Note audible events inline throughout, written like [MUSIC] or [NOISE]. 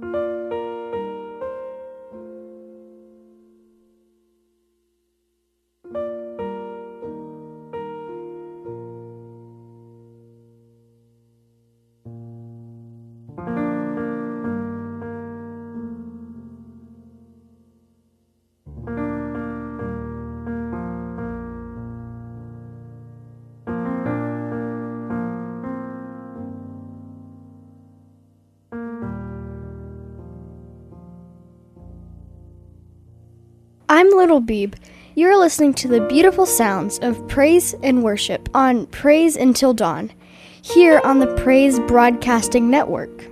I'm Little Beeb. You're listening to the beautiful sounds of praise and worship on Praise Until Dawn, here on the Praise Broadcasting Network.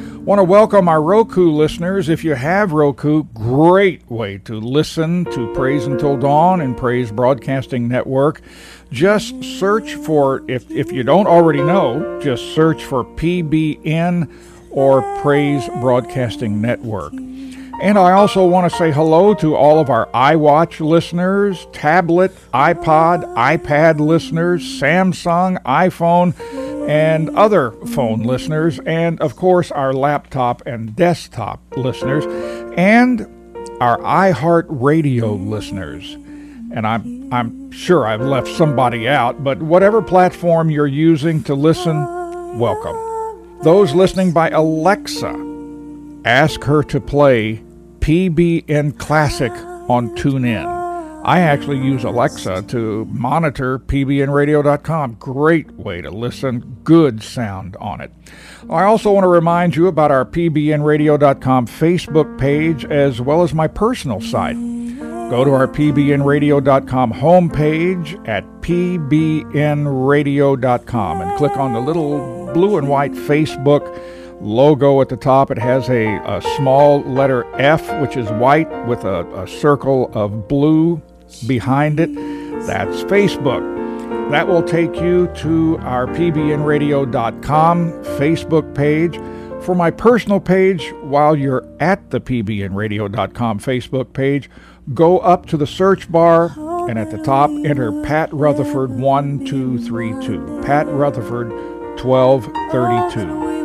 Want to welcome our Roku listeners. If you have Roku, great way to listen to Praise Until Dawn and Praise Broadcasting Network. Just search for, if, if you don't already know, just search for PBN or Praise Broadcasting Network. And I also want to say hello to all of our iWatch listeners, tablet, iPod, iPad listeners, Samsung, iPhone and other phone listeners, and of course our laptop and desktop listeners, and our iHeartRadio listeners. And I'm I'm sure I've left somebody out, but whatever platform you're using to listen, welcome. Those listening by Alexa, ask her to play PBN Classic on TuneIn. I actually use Alexa to monitor pbnradio.com. Great way to listen, good sound on it. I also want to remind you about our pbnradio.com Facebook page as well as my personal site. Go to our pbnradio.com homepage at pbnradio.com and click on the little blue and white Facebook logo at the top. It has a, a small letter F, which is white, with a, a circle of blue behind it. That's Facebook. That will take you to our pbnradio.com Facebook page. For my personal page, while you're at the pbnradio.com Facebook page, go up to the search bar and at the top enter Pat Rutherford 1232. Pat Rutherford 1232.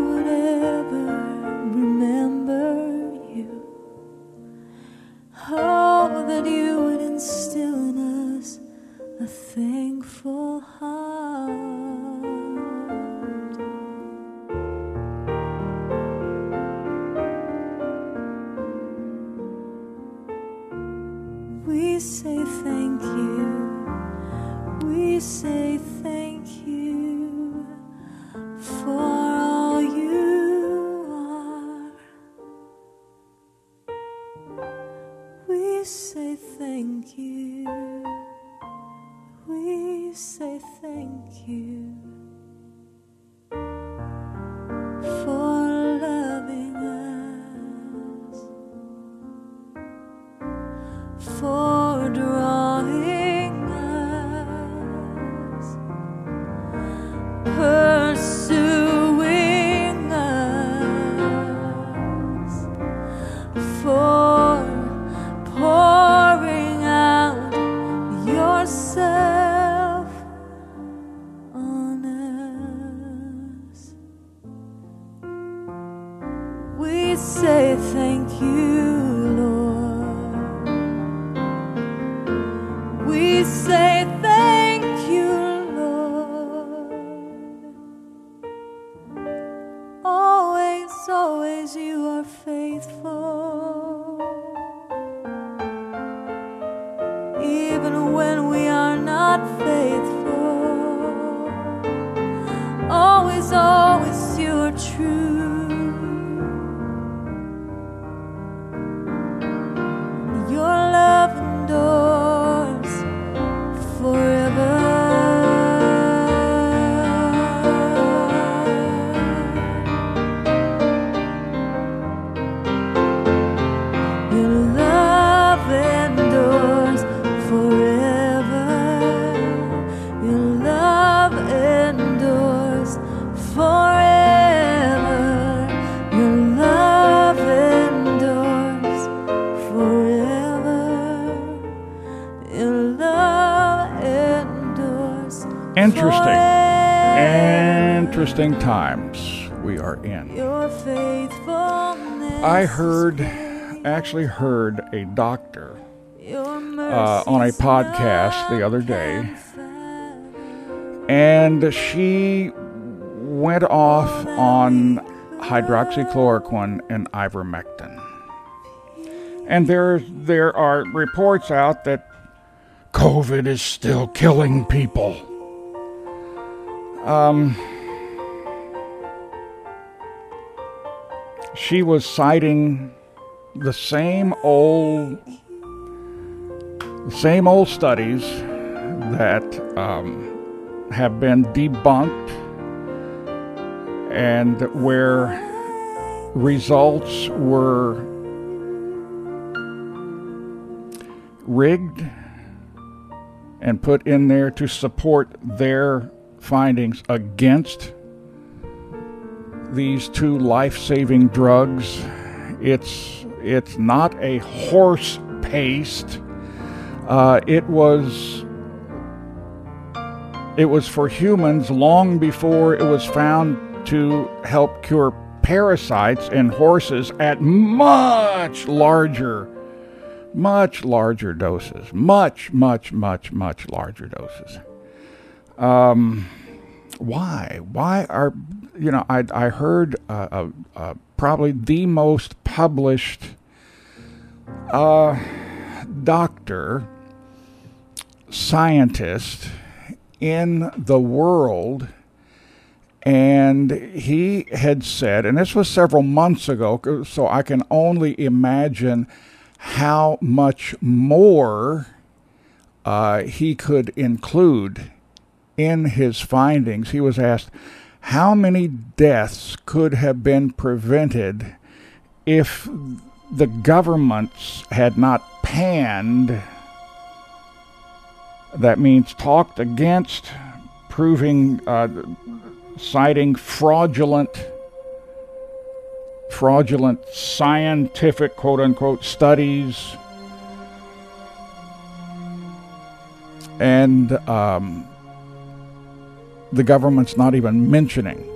Interesting times we are in. Your faithfulness. I heard, actually heard a doctor uh, on a podcast the other day, and she went off on hydroxychloroquine and ivermectin. And there, there are reports out that COVID is still killing people. Um, she was citing the same old same old studies that um, have been debunked and where results were rigged and put in there to support their findings against these two life-saving drugs it's it's not a horse paste. Uh, it was it was for humans long before it was found to help cure parasites in horses at much larger much larger doses much much much much larger doses. Um, why? Why are you know i, I heard uh, uh, uh, probably the most published uh, doctor scientist in the world. And he had said, and this was several months ago, so I can only imagine how much more uh, he could include in his findings. He was asked, how many deaths could have been prevented if the governments had not panned? That means talked against proving uh, citing fraudulent fraudulent scientific quote unquote studies. And um, the government's not even mentioning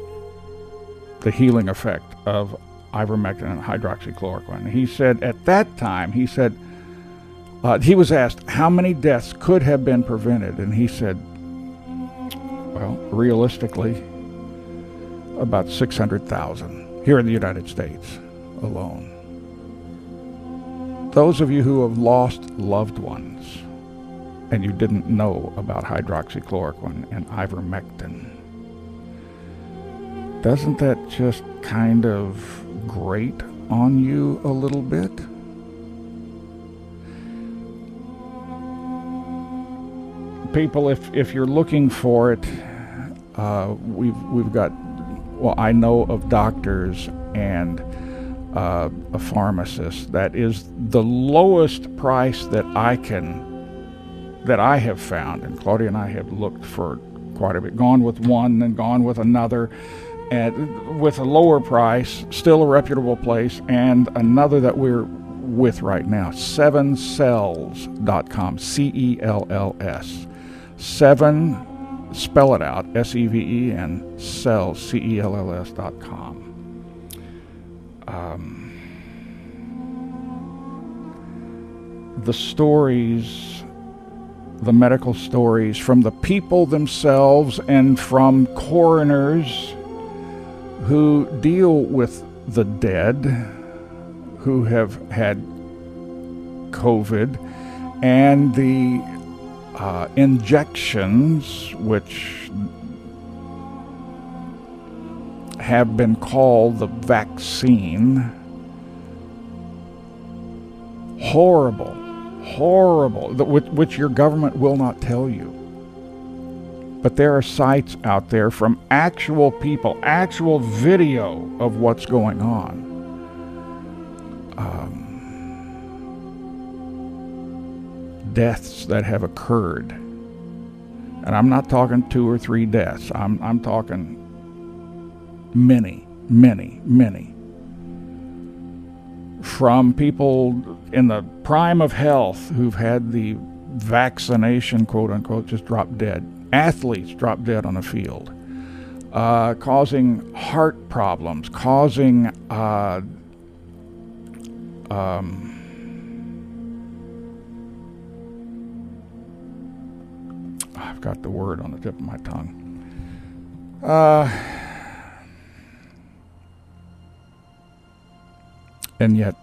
the healing effect of ivermectin and hydroxychloroquine. He said at that time, he said, uh, he was asked how many deaths could have been prevented, and he said, well, realistically, about 600,000 here in the United States alone. Those of you who have lost loved ones and you didn't know about hydroxychloroquine and ivermectin, doesn't that just kind of grate on you a little bit? People, if, if you're looking for it, uh, we've, we've got, well, I know of doctors and uh, a pharmacist that is the lowest price that I can, that I have found. And Claudia and I have looked for quite a bit, gone with one and gone with another and with a lower price, still a reputable place, and another that we're with right now, sevencells.com, C E L L S. Seven, spell it out, S E V E N, cells, C E L L S dot com. Um, the stories, the medical stories from the people themselves and from coroners who deal with the dead who have had COVID and the uh, injections, which have been called the vaccine. Horrible, horrible, which, your government will not tell you. But there are sites out there from actual people, actual video of what's going on. Um, deaths that have occurred. And I'm not talking two or three deaths. I'm, I'm talking Many, many, many. From people in the prime of health who've had the vaccination, quote unquote, just drop dead. Athletes drop dead on the field, uh, causing heart problems, causing uh, um, I've got the word on the tip of my tongue. Uh, and yet,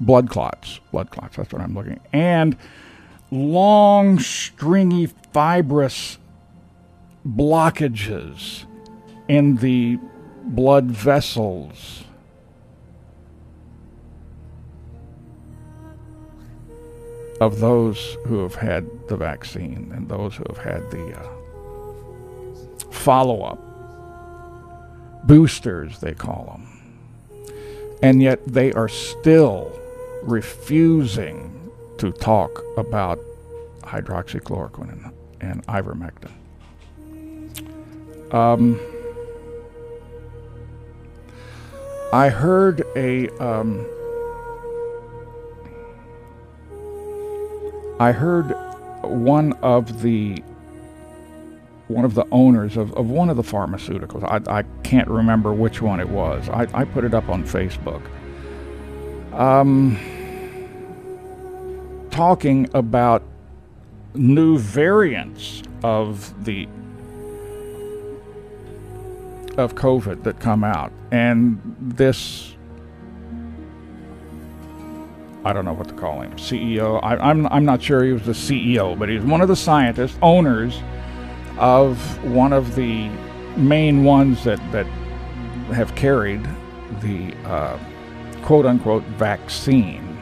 blood clots, blood clots, that's what I'm looking at. And long, stringy, fibrous blockages in the blood vessels. Of those who have had the vaccine and those who have had the uh, follow up boosters, they call them. And yet they are still refusing to talk about hydroxychloroquine and, ivermectin. Um, I heard a. Um, I heard one of the one of the owners of, of one of the pharmaceuticals. I, I can't remember which one it was. I, I put it up on Facebook. Um, talking about new variants of the of COVID that come out, and this I don't know what to call him CEO. I, I'm I'm not sure he was the CEO, but he's one of the scientists owners of one of the main ones that, that have carried the uh, quote unquote vaccine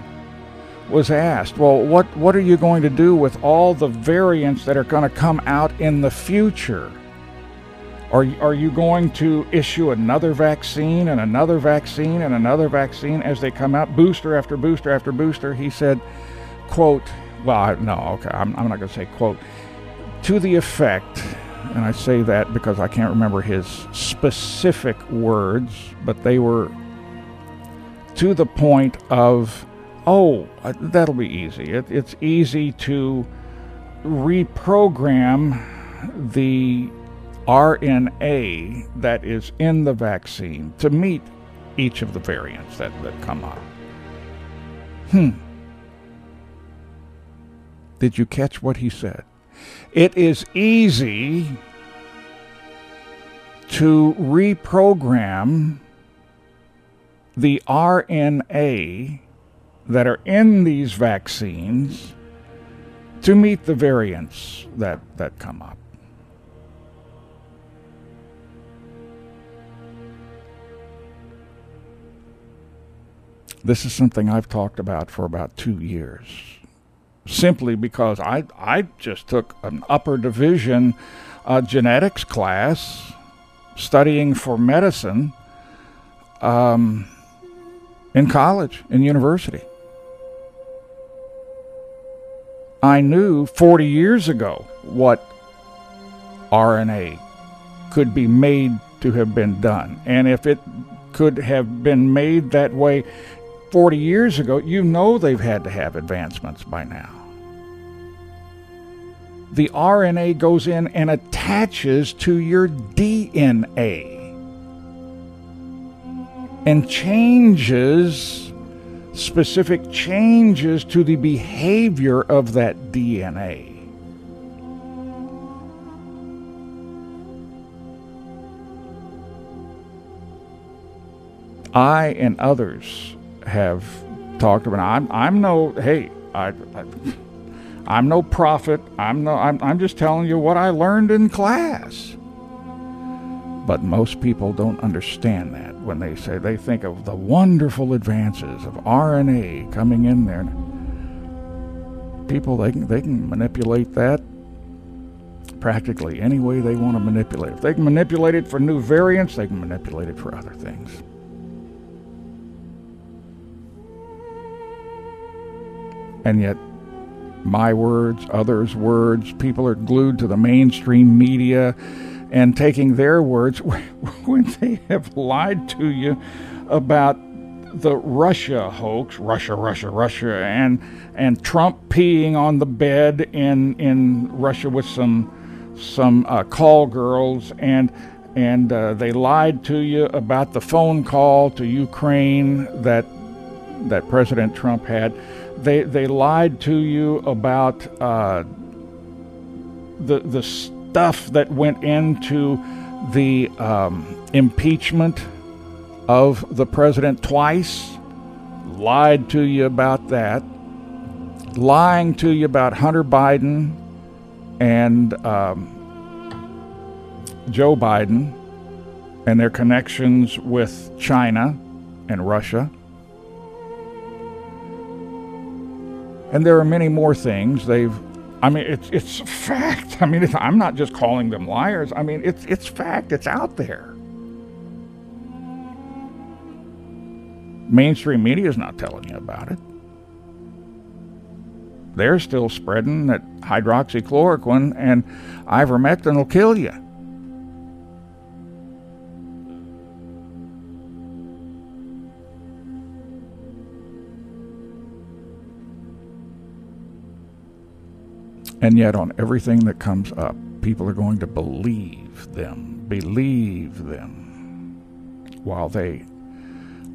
was asked, well, what, what are you going to do with all the variants that are going to come out in the future? Are, are you going to issue another vaccine and another vaccine and another vaccine as they come out, booster after booster after booster? He said, quote, well, no, okay, I'm, I'm not going to say quote to the effect, and I say that because I can't remember his specific words, but they were to the point of, oh, uh, that'll be easy. It, it's easy to reprogram the RNA that is in the vaccine to meet each of the variants that, that come up. Hmm. Did you catch what he said? It is easy to reprogram the RNA that are in these vaccines to meet the variants that, that come up. This is something I've talked about for about two years simply because I, I just took an upper division uh, genetics class studying for medicine um, in college, in university. I knew 40 years ago what RNA could be made to have been done. And if it could have been made that way 40 years ago, you know they've had to have advancements by now the RNA goes in and attaches to your DNA and changes specific changes to the behavior of that DNA. I and others have talked about. I'm, I'm no. Hey, I, I I'm no prophet. I'm no I'm, I'm just telling you what I learned in class. But most people don't understand that when they say they think of the wonderful advances of RNA coming in there. People they can they can manipulate that practically any way they want to manipulate. If they can manipulate it for new variants, they can manipulate it for other things. And yet my words, others' words. People are glued to the mainstream media and taking their words [LAUGHS] when they have lied to you about the Russia hoax, Russia, Russia, Russia, and and Trump peeing on the bed in in Russia with some some uh, call girls, and and uh, they lied to you about the phone call to Ukraine that that President Trump had. They they lied to you about uh, the the stuff that went into the um, impeachment of the president twice. Lied to you about that. Lying to you about Hunter Biden and um, Joe Biden and their connections with China and Russia. And there are many more things they've. I mean, it's it's fact. I mean, I'm not just calling them liars. I mean, it's it's fact. It's out there. Mainstream media is not telling you about it. They're still spreading that hydroxychloroquine and ivermectin will kill you. And yet, on everything that comes up, people are going to believe them, believe them, while they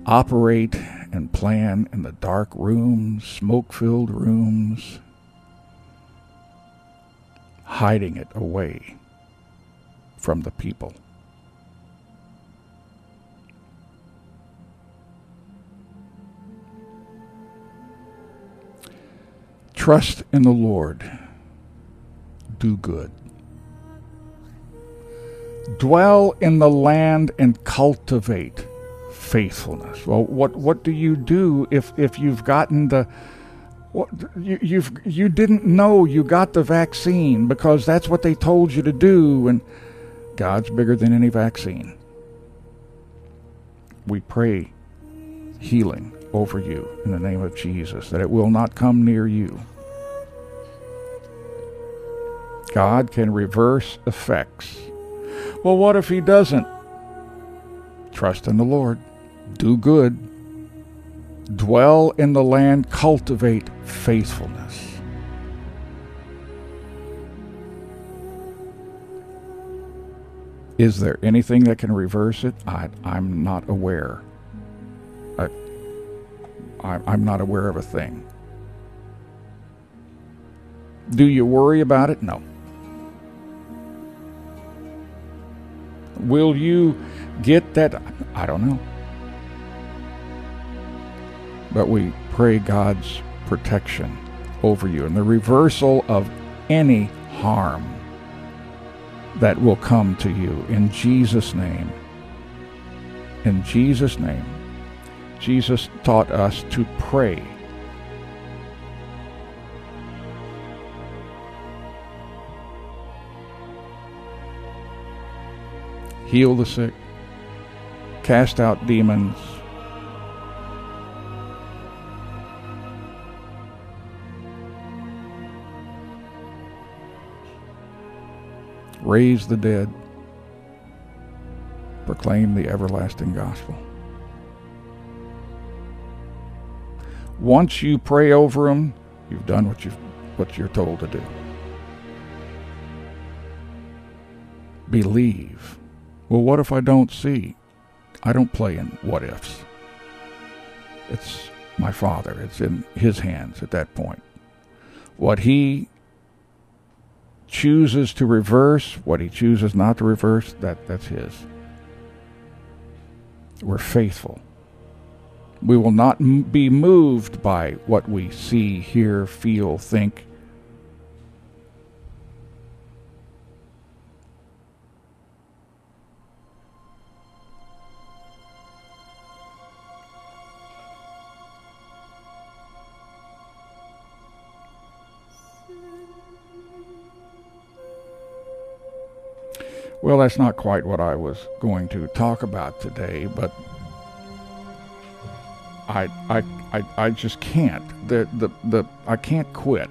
operate and plan in the dark rooms, smoke filled rooms, hiding it away from the people. Trust in the Lord do good. Dwell in the land and cultivate faithfulness. Well, what what do you do if if you've gotten the what, you, you've you didn't know you got the vaccine because that's what they told you to do, and God's bigger than any vaccine. We pray healing over you in the name of Jesus, that it will not come near you. God can reverse effects. Well, what if He doesn't? Trust in the Lord, do good, dwell in the land, cultivate faithfulness. Is there anything that can reverse it? I, I'm not aware. I, I, I'm not aware of a thing. Do you worry about it? No. Will you get that? I don't know. But we pray God's protection over you and the reversal of any harm that will come to you in Jesus' name. In Jesus' name. Jesus taught us to pray. Heal the sick, cast out demons. Raise the dead, proclaim the everlasting gospel. Once you pray over them, you've done what you what you're told to do. Believe. Well, what if I don't see? I don't play in what ifs. It's my father. It's in his hands at that point. What he chooses to reverse, what he chooses not to reverse, that, that's his. We're faithful. We will not m- be moved by what we see, hear, feel, think. Well, that's not quite what I was going to talk about today, but I I I, I just can't. The, the the I can't quit.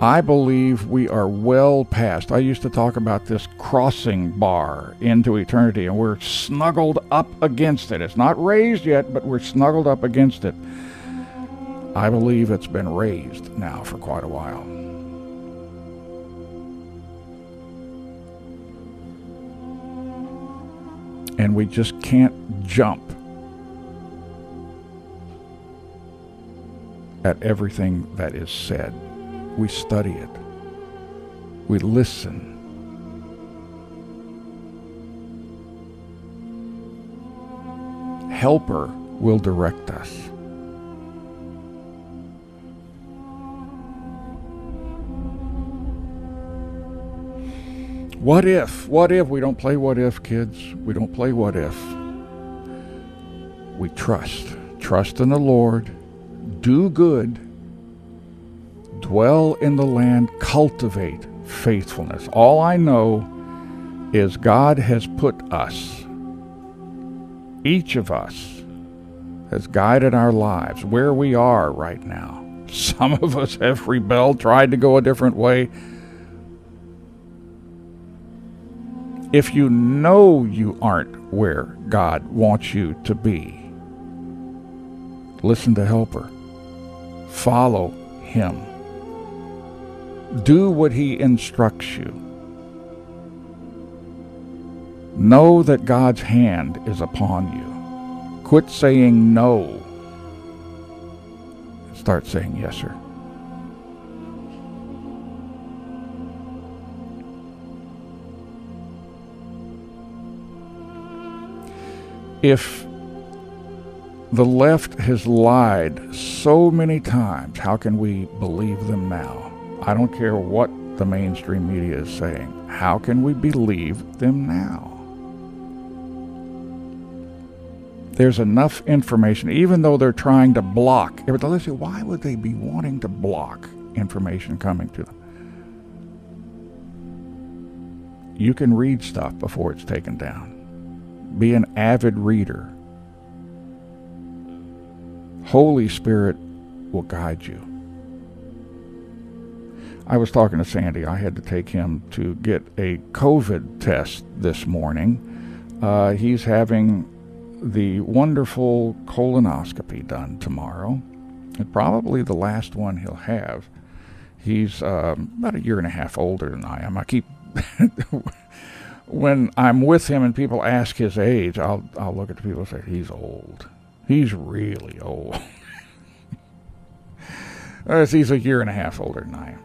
I believe we are well past. I used to talk about this crossing bar into eternity, and we're snuggled up against it. It's not raised yet, but we're snuggled up against it. I believe it's been raised now for quite a while. And we just can't jump at everything that is said. We study it. We listen. Helper will direct us. What if? What if we don't play what if, kids? We don't play what if. We trust. Trust in the Lord. Do good. Dwell in the land. Cultivate faithfulness. All I know is God has put us, each of us, has guided our lives where we are right now. [LAUGHS] Some of us have rebelled, tried to go a different way. If you know you aren't where God wants you to be, listen to Helper. Follow Him. Do what He instructs you. Know that God's hand is upon you. Quit saying no. Start saying yes, sir. If the left has lied so many times, how can we believe them now? I don't care what the mainstream media is saying. How can we believe them now? There's enough information, even though they're trying to block. Listen, why would they be wanting to block information coming to them? You can read stuff before it's taken down. Be an avid reader. Holy Spirit will guide you. I was talking to Sandy. I had to take him to get a COVID test this morning. Uh, he's having the wonderful colonoscopy done tomorrow. It's probably the last one he'll have. He's um, about a year and a half older than I am. I keep [LAUGHS] when I'm with him and people ask his age, I'll I'll look at the people and say he's old. He's really old. [LAUGHS] he's a year and a half older than I am.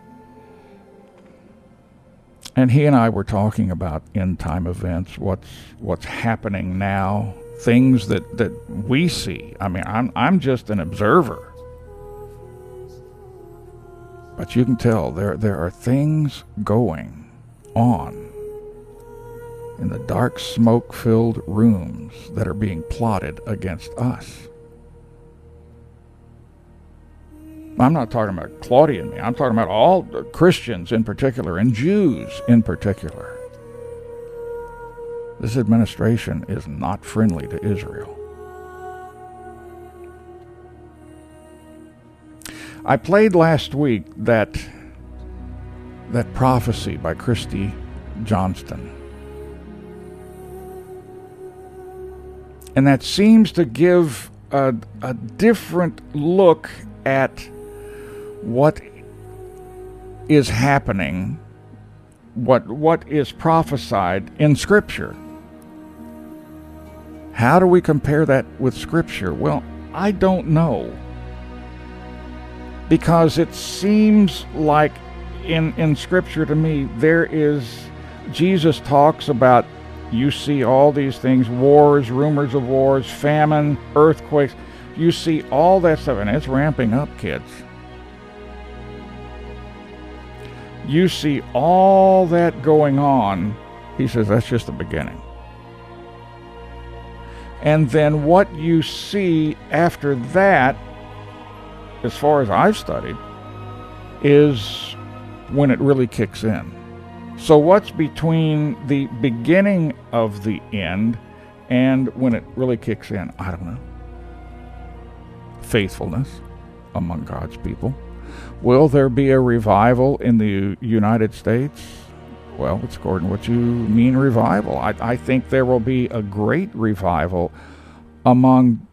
And he and I were talking about end time events, what's what's happening now, things that, that we see. I mean, I'm I'm just an observer. But you can tell there there are things going on in the dark smoke filled rooms that are being plotted against us. I'm not talking about Claudia and me. I'm talking about all Christians in particular and Jews in particular. This administration is not friendly to Israel. I played last week that that prophecy by Christy Johnston. And that seems to give a, a different look at what is happening, what, what is prophesied in Scripture. How do we compare that with Scripture? Well, I don't know. Because it seems like in, in Scripture to me, there is, Jesus talks about you see all these things wars, rumors of wars, famine, earthquakes. You see all that stuff, and it's ramping up, kids. You see all that going on. He says that's just the beginning. And then what you see after that, as far as I've studied, is when it really kicks in. So, what's between the beginning of the end and when it really kicks in? I don't know. Faithfulness among God's people. Will there be a revival in the United States? Well, it's according to what you mean revival. I, I think there will be a great revival among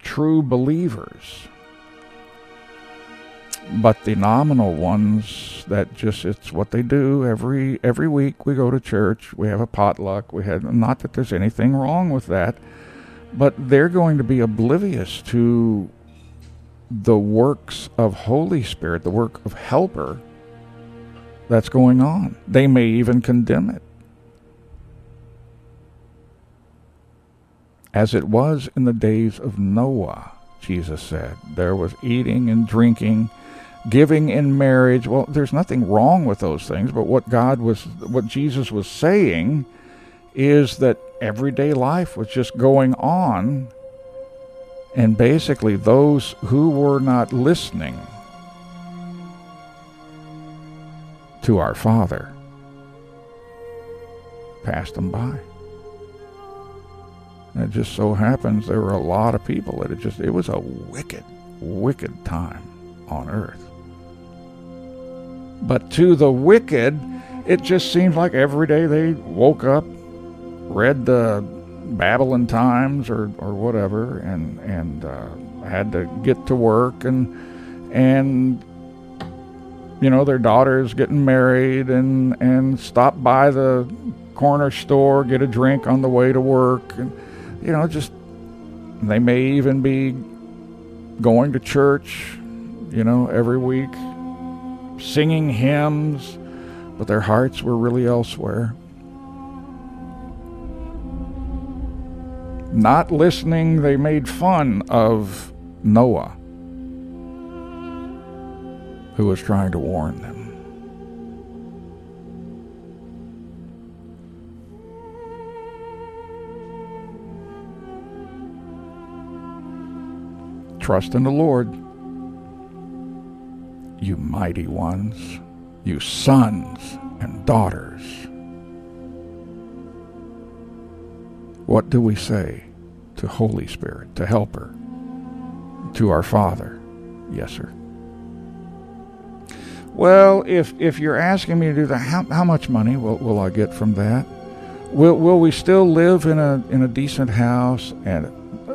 true believers. But the nominal ones that just it's what they do every every week we go to church, we have a potluck, we had not that there's anything wrong with that, but they're going to be oblivious to the works of Holy Spirit, the work of helper that's going on. They may even condemn it. As it was in the days of Noah, Jesus said, there was eating and drinking, giving in marriage. Well, there's nothing wrong with those things, but what God was, what Jesus was saying is that everyday life was just going on. And basically, those who were not listening to our Father passed them by. And it just so happens there were a lot of people that it just, it was a wicked, wicked time on earth. But to the wicked, it just seems like every day they woke up, read the Babylon Times or, or whatever, and and uh, had to get to work and and you know their daughters getting married and and stop by the corner store, get a drink on the way to work, and you know just they may even be going to church, you know, every week, singing hymns, but their hearts were really elsewhere. Not listening, they made fun of Noah, who was trying to warn them. Trust in the Lord, you mighty ones, you sons and daughters. What do we say to Holy Spirit, to Helper, to our Father? Yes, sir. Well, if if you're asking me to do that, how, how much money will, will I get from that? Will will we still live in a in a decent house? And uh,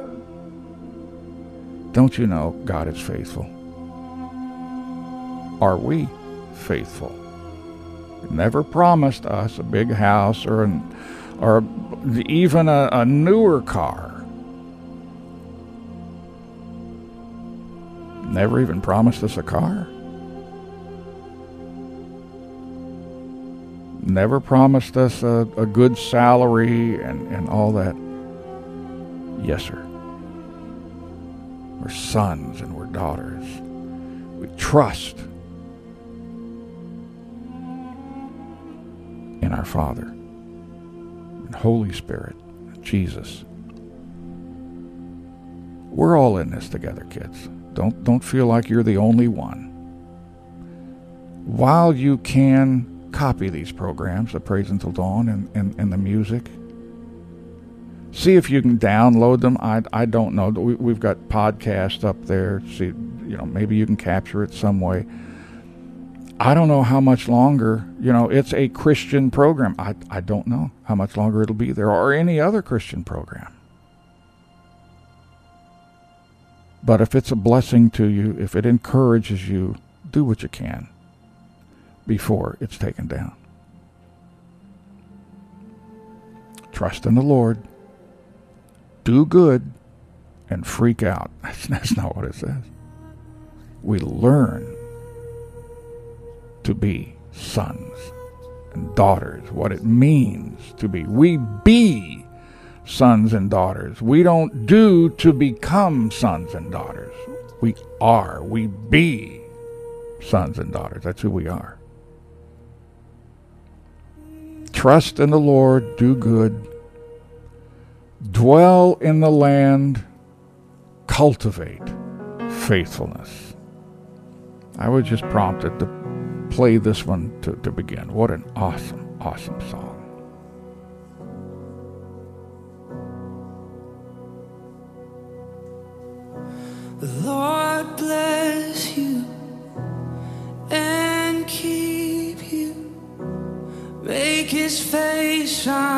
don't you know God is faithful? Are we faithful? Never promised us a big house or an or even a, a newer car. Never even promised us a car. Never promised us a, a good salary and, and all that. Yes, sir. We're sons and we're daughters. We trust in our Father and Holy Spirit, Jesus. We're all in this together, kids. Don't don't feel like you're the only one. While you can copy these programs, the Praise Until Dawn and, and, and the music, see if you can download them. I, I don't know. We, we've got podcasts up there. See, you know, maybe you can capture it some way. I don't know how much longer, you know, it's a Christian program. I, I don't know how much longer it'll be there or any other Christian program. But if it's a blessing to you, if it encourages you, do what you can before it's taken down. Trust in the Lord, do good, and freak out. That's, [LAUGHS] that's not what it says. We learn to be sons and daughters, what it means to be. We be sons and daughters. We don't do to become sons and daughters. We are. We be sons and daughters. That's who we are. Trust in the Lord, do good, dwell in the land, cultivate faithfulness. I was just prompted to play this one to, to begin. What an awesome, awesome song. The Lord bless you and keep you, make his face shine.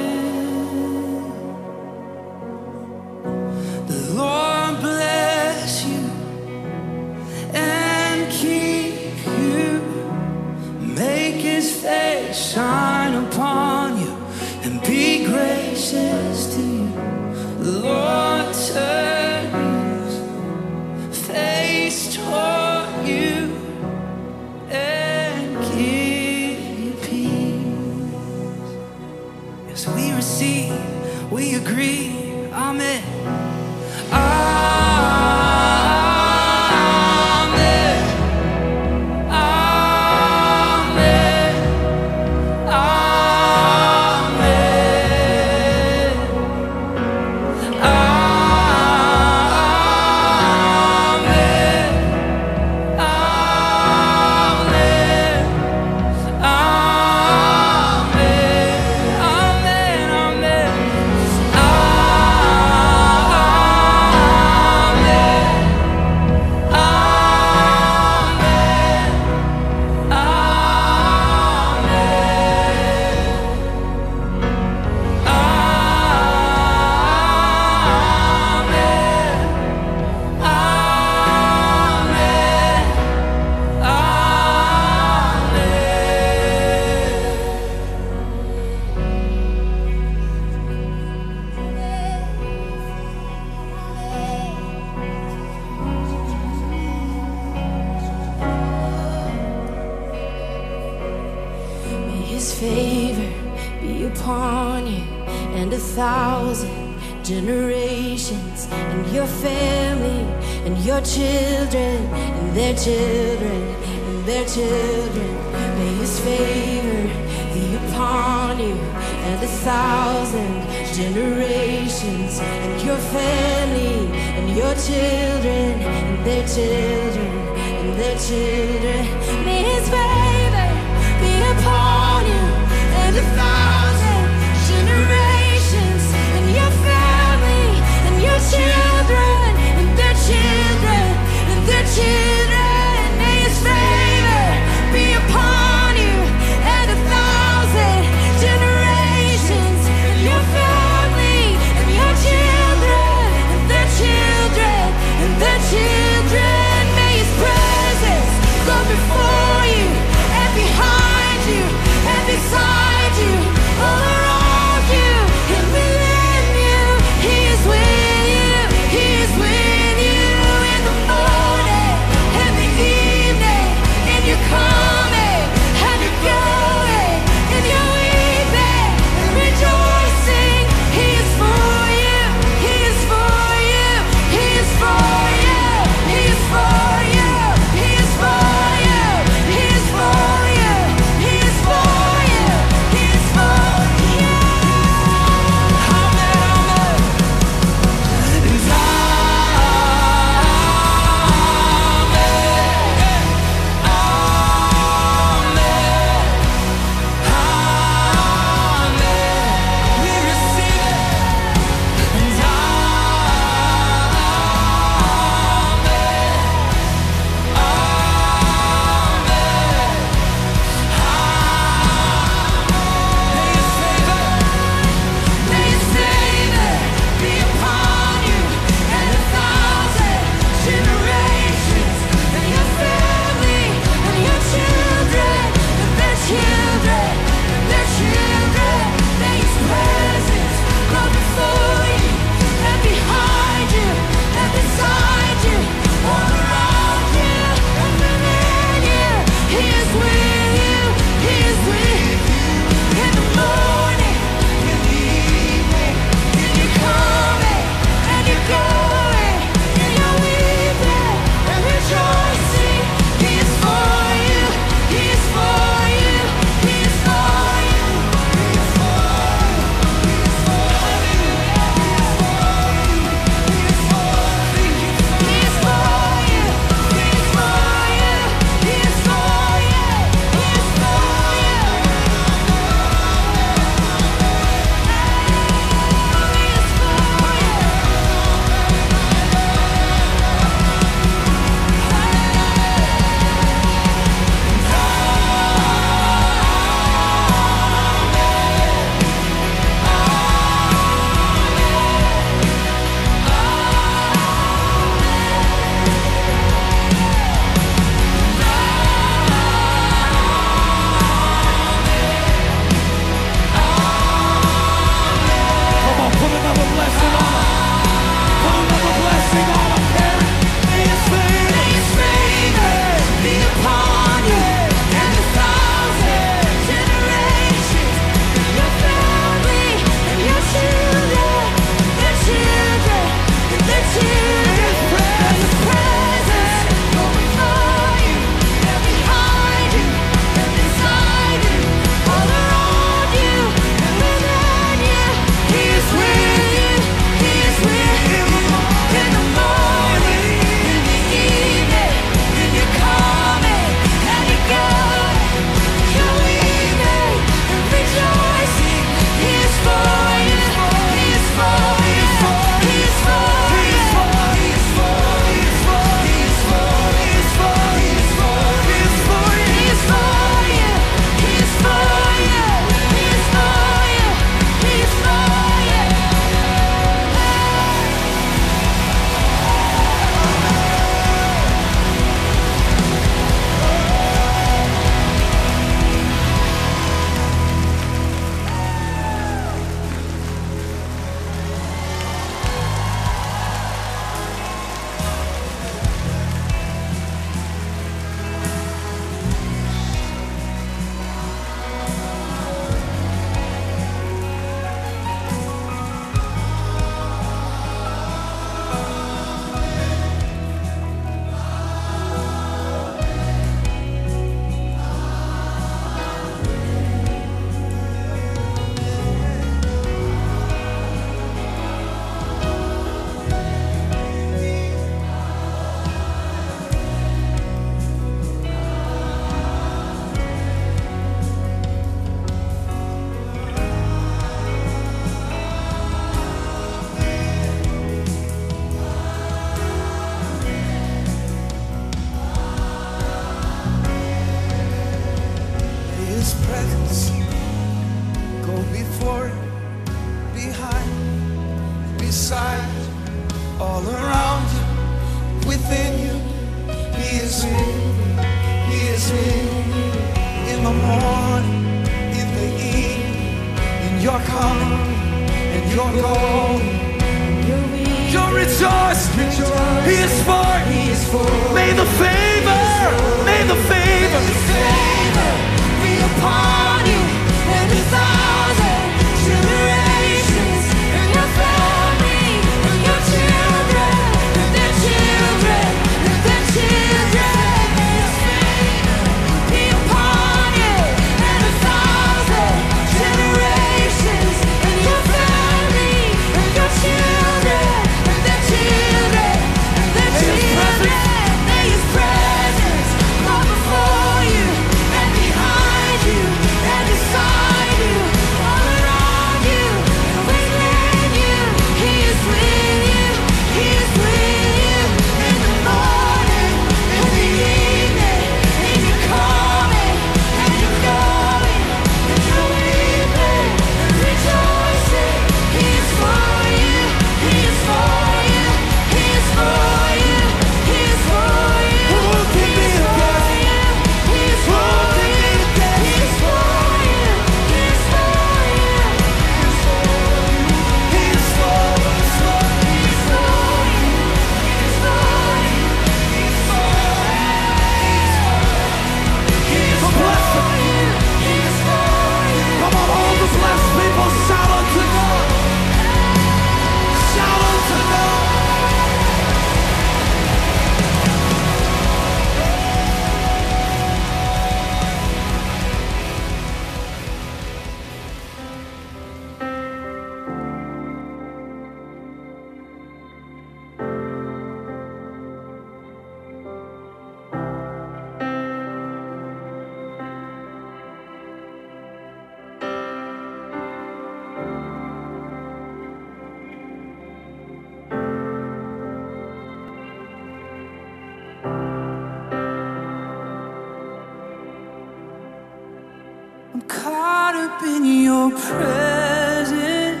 In your presence.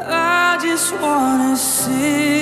I just wanna sit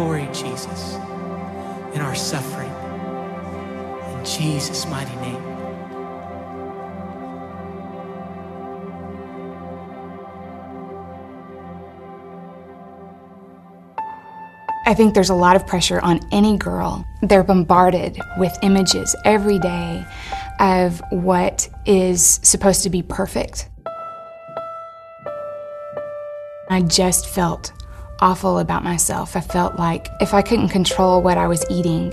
glory, Jesus, in our suffering. In Jesus' mighty name. I think there's a lot of pressure on any girl. They're bombarded with images every day of what is supposed to be perfect. I just felt awful about myself. I felt like if I couldn't control what I was eating,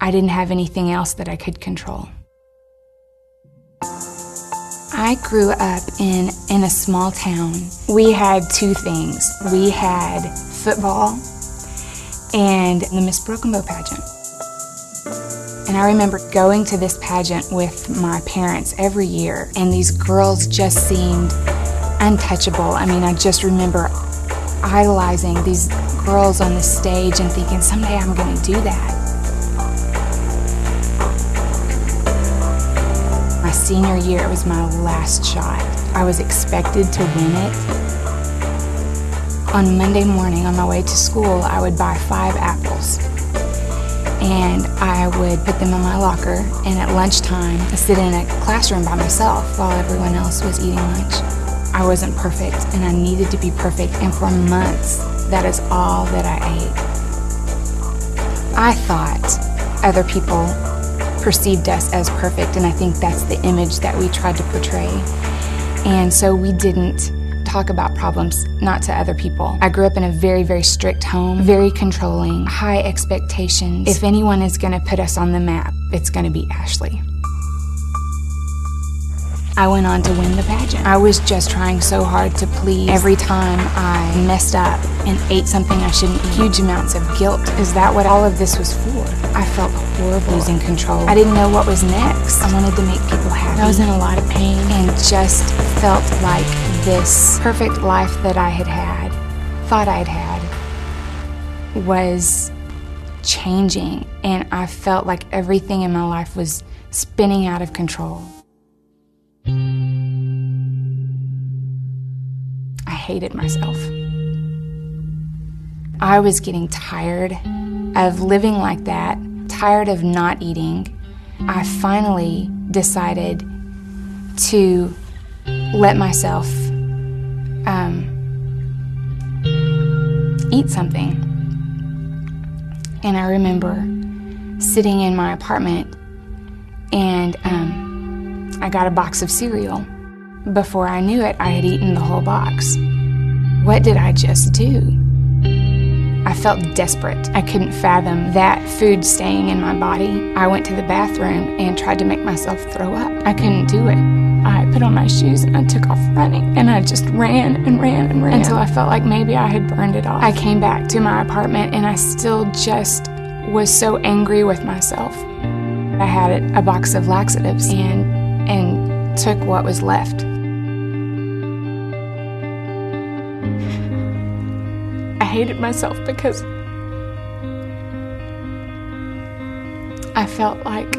I didn't have anything else that I could control. I grew up in, in a small town. We had two things. We had football and the Miss Broken Bow pageant. And I remember going to this pageant with my parents every year, and these girls just seemed untouchable. I mean, I just remember idolizing these girls on the stage and thinking, someday I'm going to do that. My senior year, it was my last shot. I was expected to win it. On Monday morning on my way to school, I would buy five apples and I would put them in my locker. And at lunchtime, I sit in a classroom by myself while everyone else was eating lunch. I wasn't perfect and I needed to be perfect. And for months, that is all that I ate. I thought other people perceived us as perfect, and I think that's the image that we tried to portray. And so we didn't talk about problems, not to other people. I grew up in a very, very strict home, very controlling, high expectations. If anyone is going to put us on the map, it's going to be Ashley. I went on to win the pageant. I was just trying so hard to please. Every time I messed up and ate something I shouldn't eat, huge amounts of guilt. Is that what all of this was for? I felt horrible, losing control. I didn't know what was next. I wanted to make people happy. I was in a lot of pain and just felt like this perfect life that I had had, thought I'd had, was changing. And I felt like everything in my life was spinning out of control. Hated myself. I was getting tired of living like that, tired of not eating. I finally decided to let myself um, eat something. And I remember sitting in my apartment and um, I got a box of cereal. Before I knew it, I had eaten the whole box. What did I just do? I felt desperate. I couldn't fathom that food staying in my body. I went to the bathroom and tried to make myself throw up. I couldn't do it. I put on my shoes and I took off running. And I just ran and ran and ran until I felt like maybe I had burned it off. I came back to my apartment and I still just was so angry with myself. I had a box of laxatives and and took what was left. Hated myself because I felt like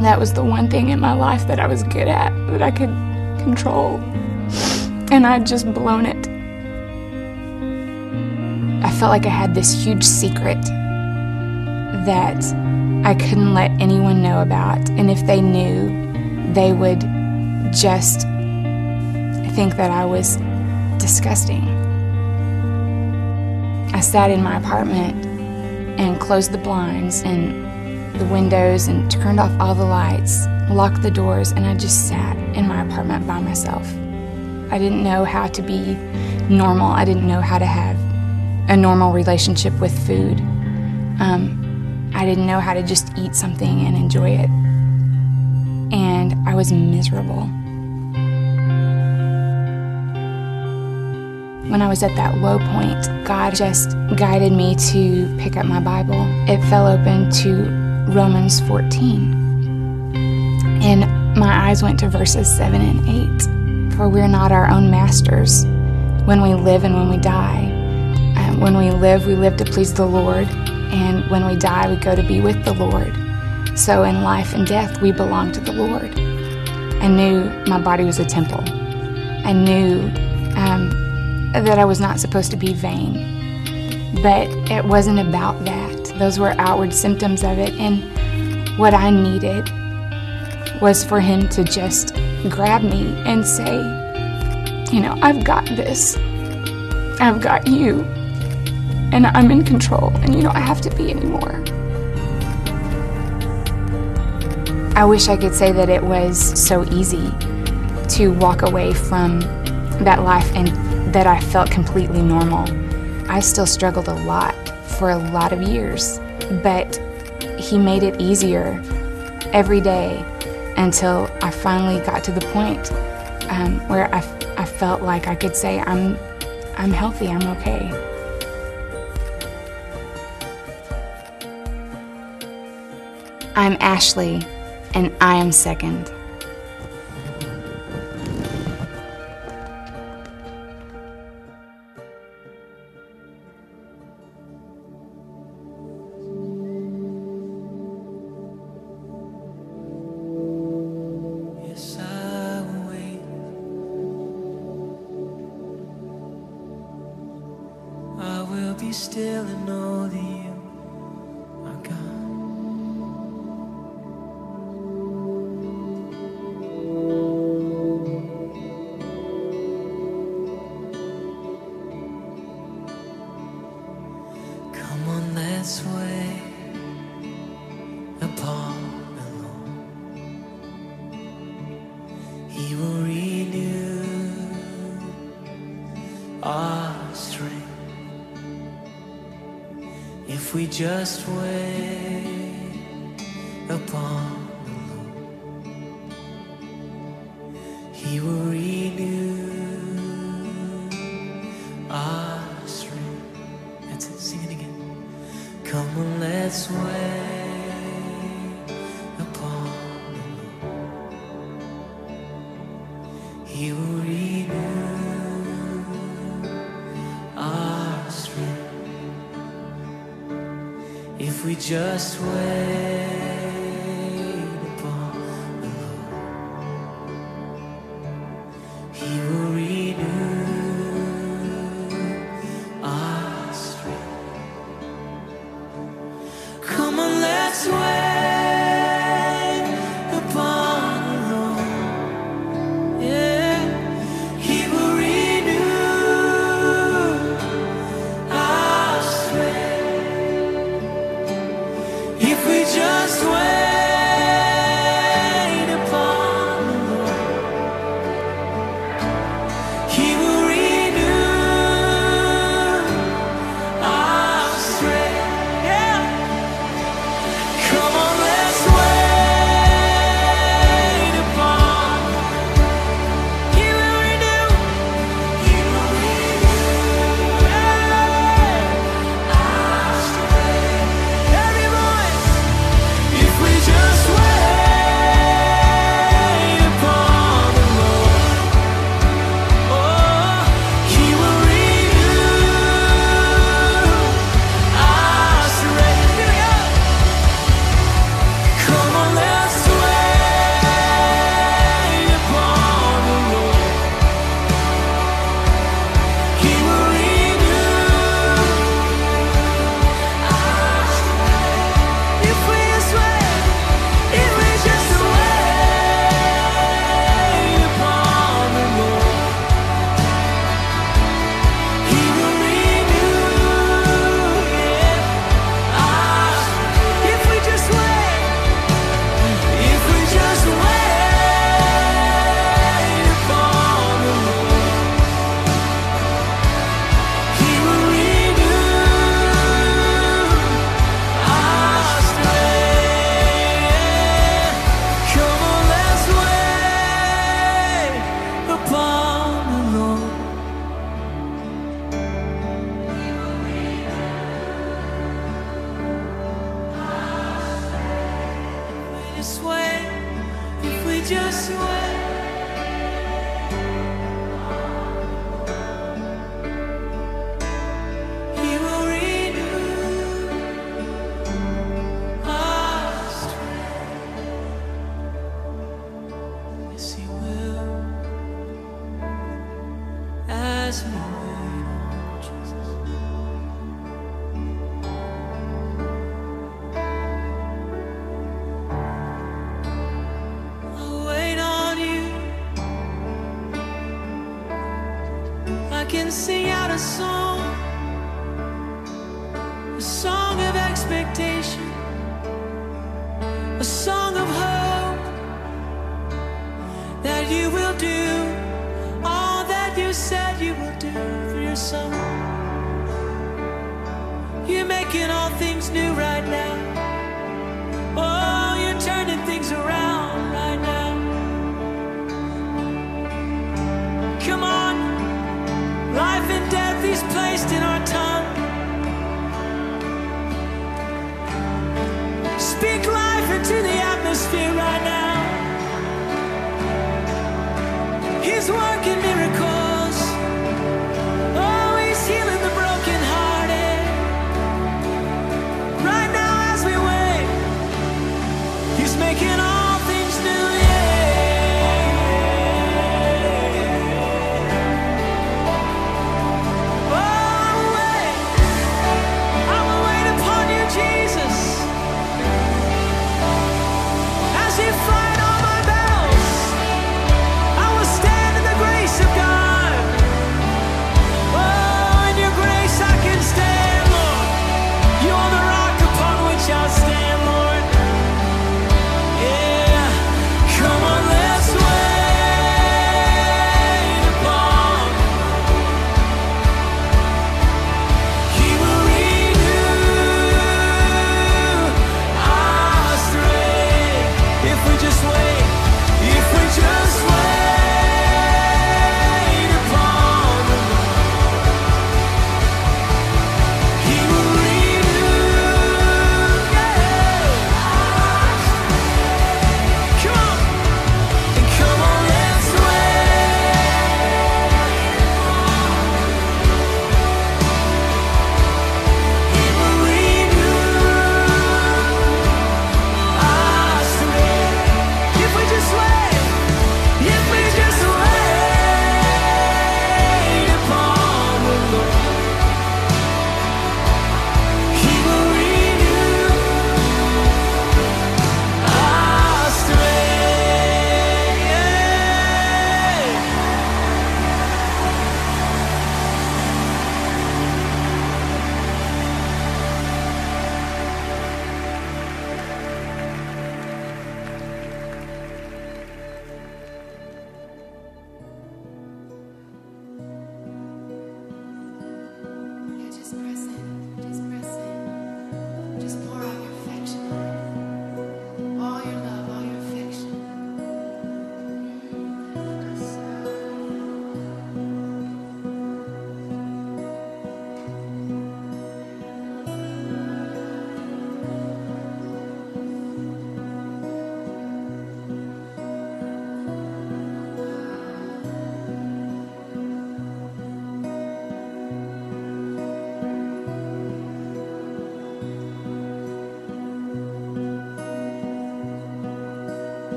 that was the one thing in my life that I was good at, that I could control. And I'd just blown it. I felt like I had this huge secret that I couldn't let anyone know about. And if they knew, they would just think that I was disgusting. I sat in my apartment and closed the blinds and the windows and turned off all the lights, locked the doors, and I just sat in my apartment by myself. I didn't know how to be normal. I didn't know how to have a normal relationship with food. Um, I didn't know how to just eat something and enjoy it. And I was miserable. When I was at that low point, God just guided me to pick up my Bible. It fell open to Romans 14. And my eyes went to verses 7 and 8. For we're not our own masters when we live and when we die. Um, when we live, we live to please the Lord, and when we die, we go to be with the Lord. So in life and death, we belong to the Lord. I knew my body was a temple. I knew um, that I was not supposed to be vain. But it wasn't about that. Those were outward symptoms of it. And what I needed was for him to just grab me and say, You know, I've got this. I've got you. And I'm in control. And you don't have to be anymore. I wish I could say that it was so easy to walk away from that life and that I felt completely normal. I still struggled a lot for a lot of years, but he made it easier every day until I finally got to the point um, where I, I felt like I could say, I'm, I'm healthy, I'm okay. I'm Ashley, and I am second. We just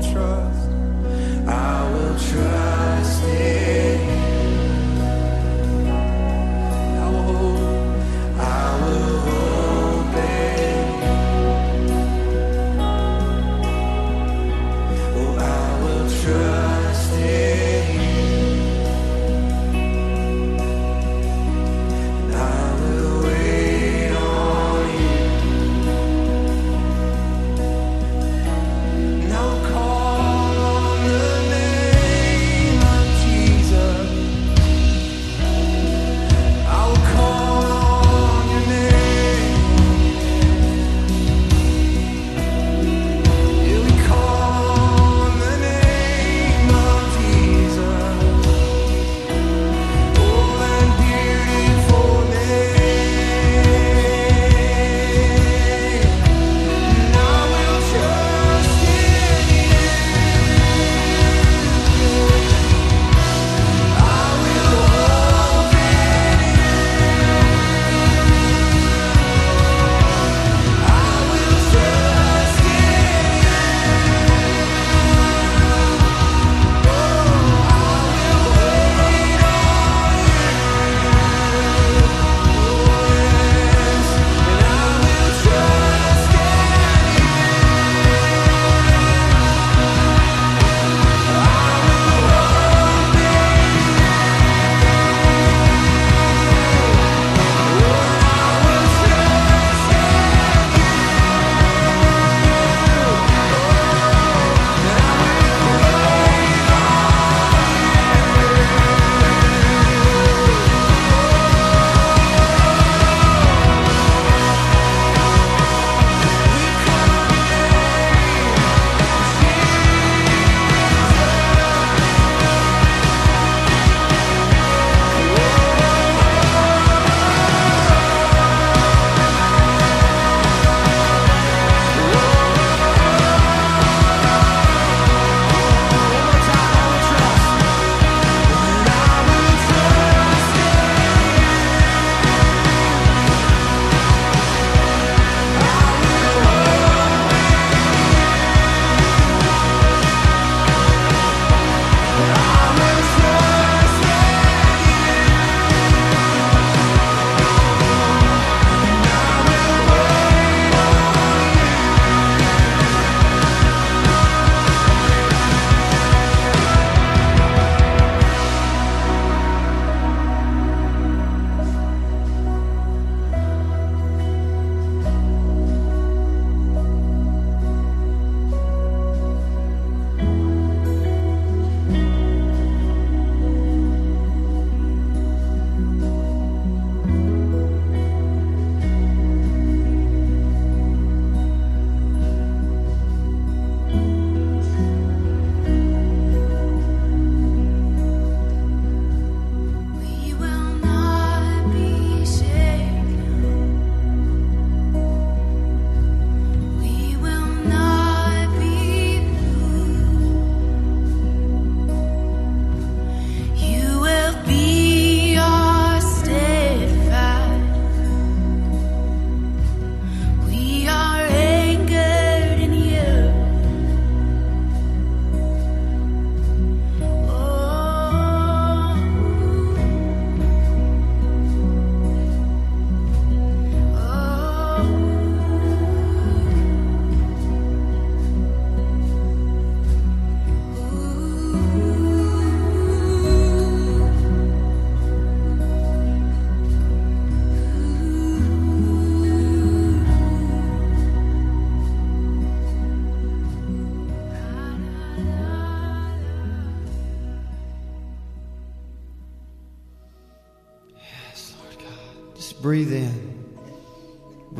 trust.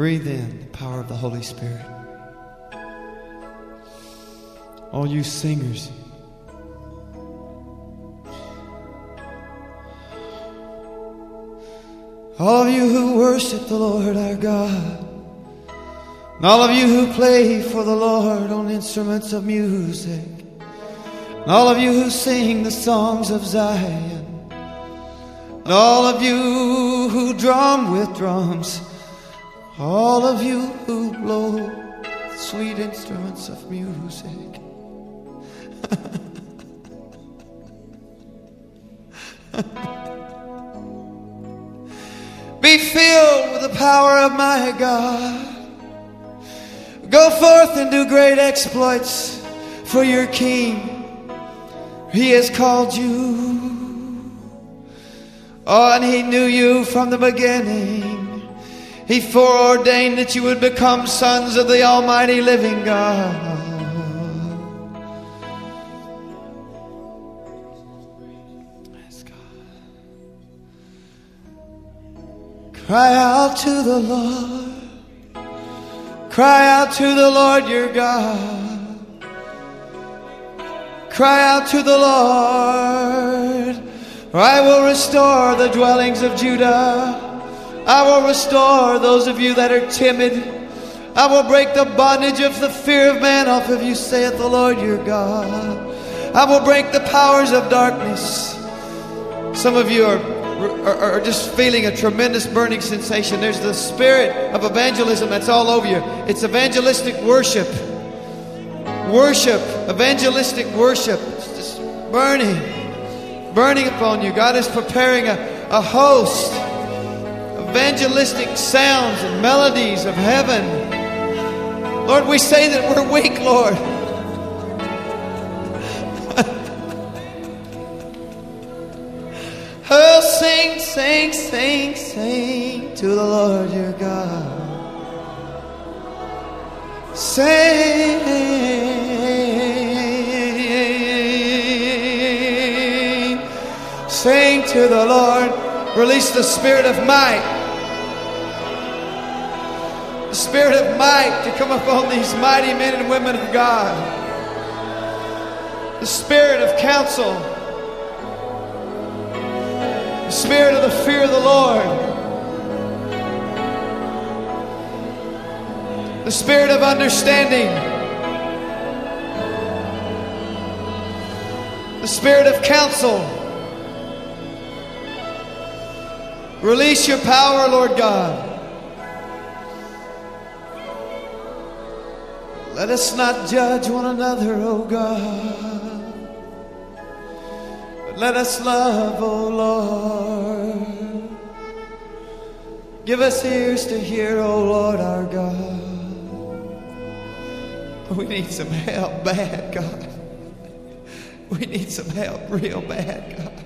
Breathe in the power of the Holy Spirit. All you singers, All of you who worship the Lord our God. And all of you who play for the Lord on instruments of music. And all of you who sing the songs of Zion. And all of you who drum with drums. All of you who blow sweet instruments of music. [LAUGHS] Be filled with the power of my God. Go forth and do great exploits for your King. He has called you. Oh, and He knew you from the beginning. He foreordained that you would become sons of the Almighty Living God. Cry out to the Lord. Cry out to the Lord your God. Cry out to the Lord. I will restore the dwellings of Judah. I will restore those of you that are timid. I will break the bondage of the fear of man off of you, saith the Lord your God. I will break the powers of darkness. Some of you are, are, are just feeling a tremendous burning sensation. There's the spirit of evangelism that's all over you. It's evangelistic worship. Worship, evangelistic worship. It's just burning, burning upon you. God is preparing a, a host evangelistic sounds and melodies of heaven. Lord, we say that we're weak, Lord. [LAUGHS] oh, sing, sing, sing, sing to the Lord your God. Sing, sing to the Lord. Release the spirit of might. The spirit of might to come upon these mighty men and women of God. The spirit of counsel. The spirit of the fear of the Lord. The spirit of understanding. The spirit of counsel. Release your power, Lord God. Let us not judge one another, O God. But let us love, O Lord. Give us ears to hear, O Lord our God. We need some help bad, God. We need some help real bad, God.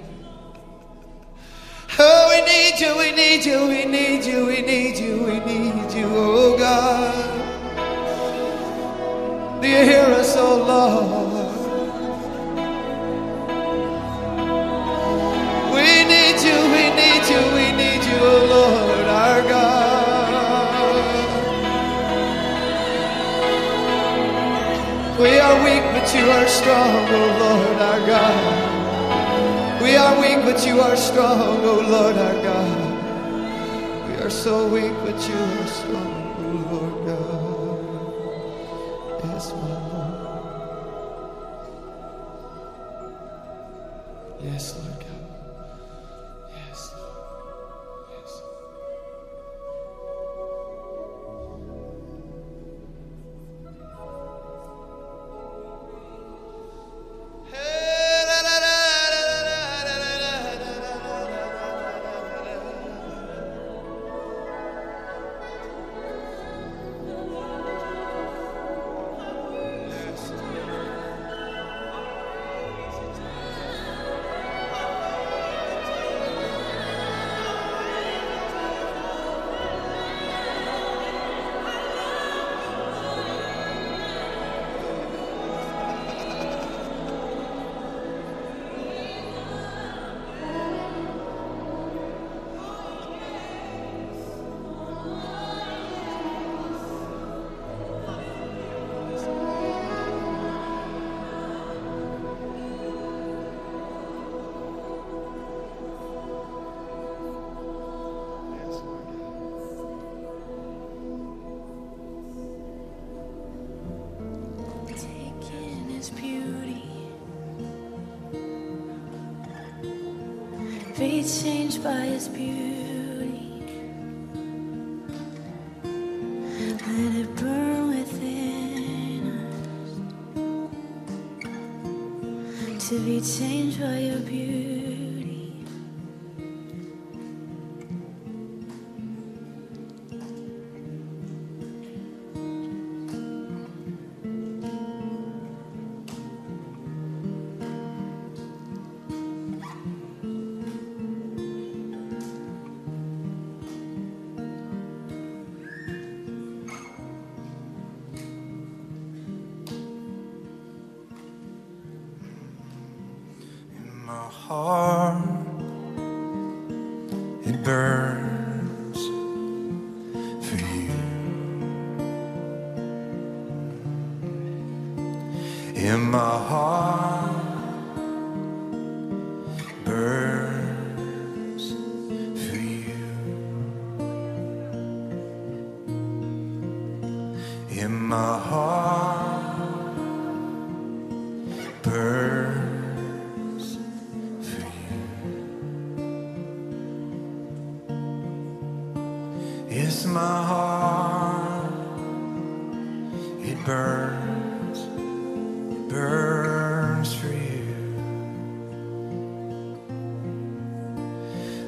Oh, we need you, we need you, we need you, we need you, we need you, oh God. Do you hear us, oh Lord? We need you, we need you, we need you, oh Lord, our God. We are weak, but you are strong, oh Lord, our God. We are weak, but you are strong, oh Lord, our God. We are so weak, but you are strong, oh Lord Yes,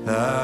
I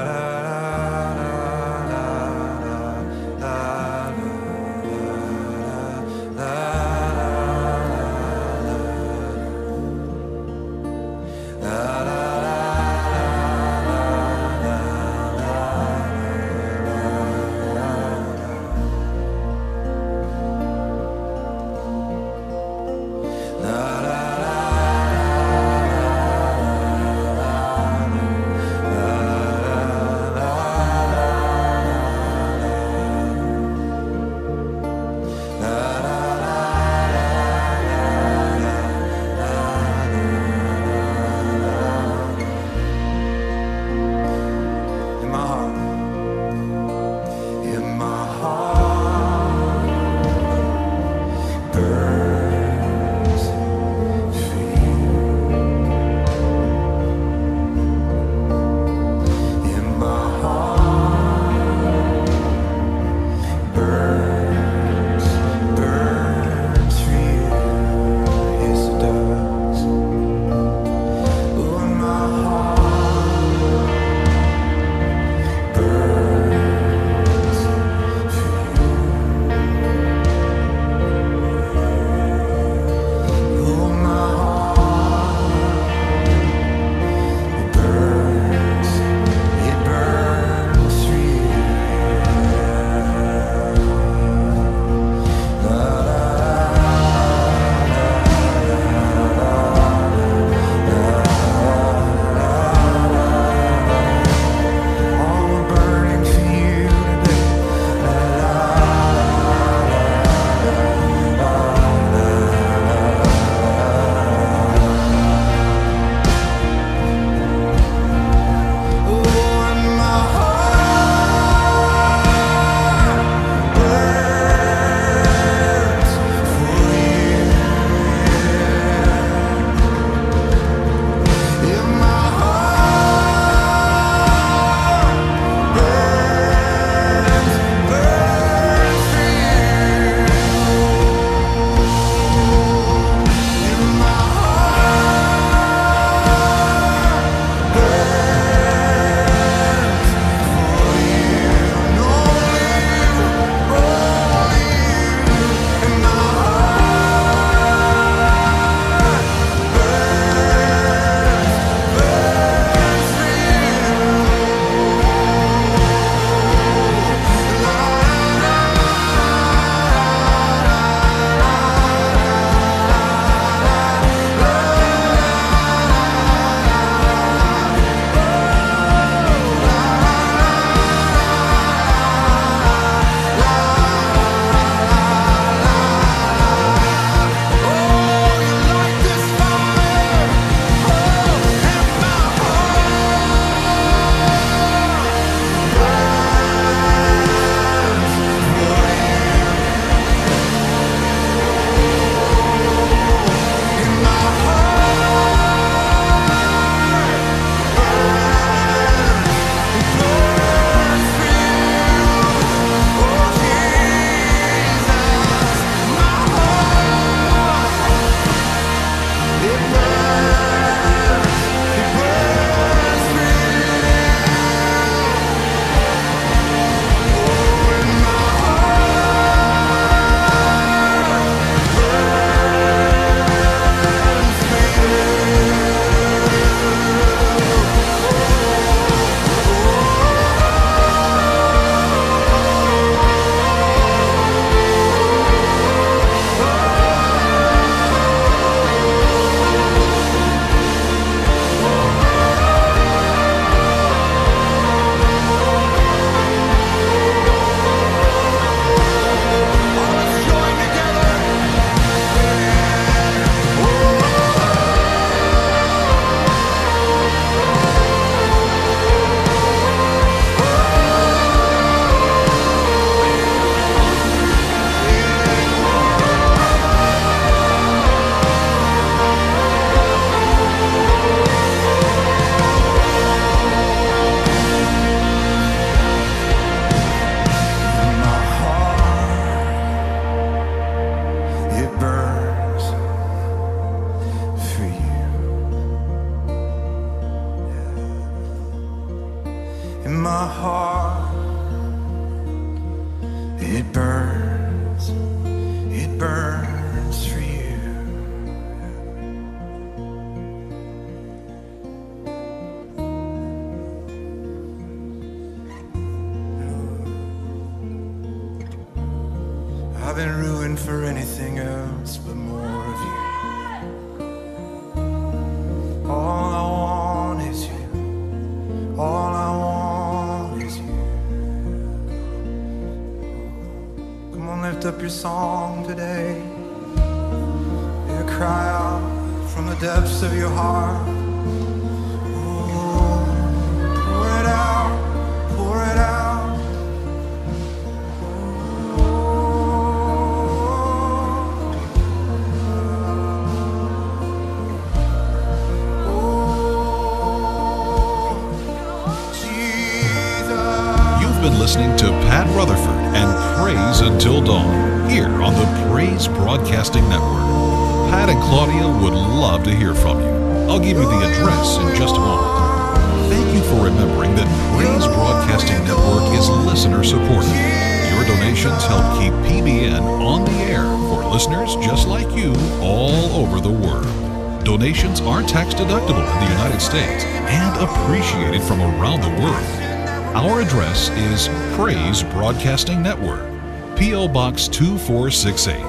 Box 2468,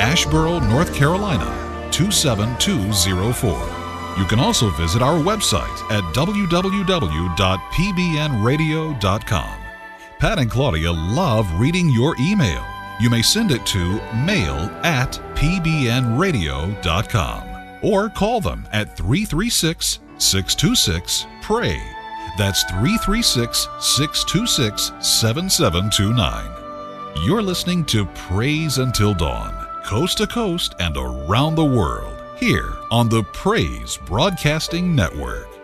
Asheboro, North Carolina 27204. You can also visit our website at www.pbnradio.com. Pat and Claudia love reading your email. You may send it to mail at pbnradio.com or call them at 336 626 PRAY. That's 336 626 7729. You're listening to Praise Until Dawn, coast to coast and around the world, here on the Praise Broadcasting Network.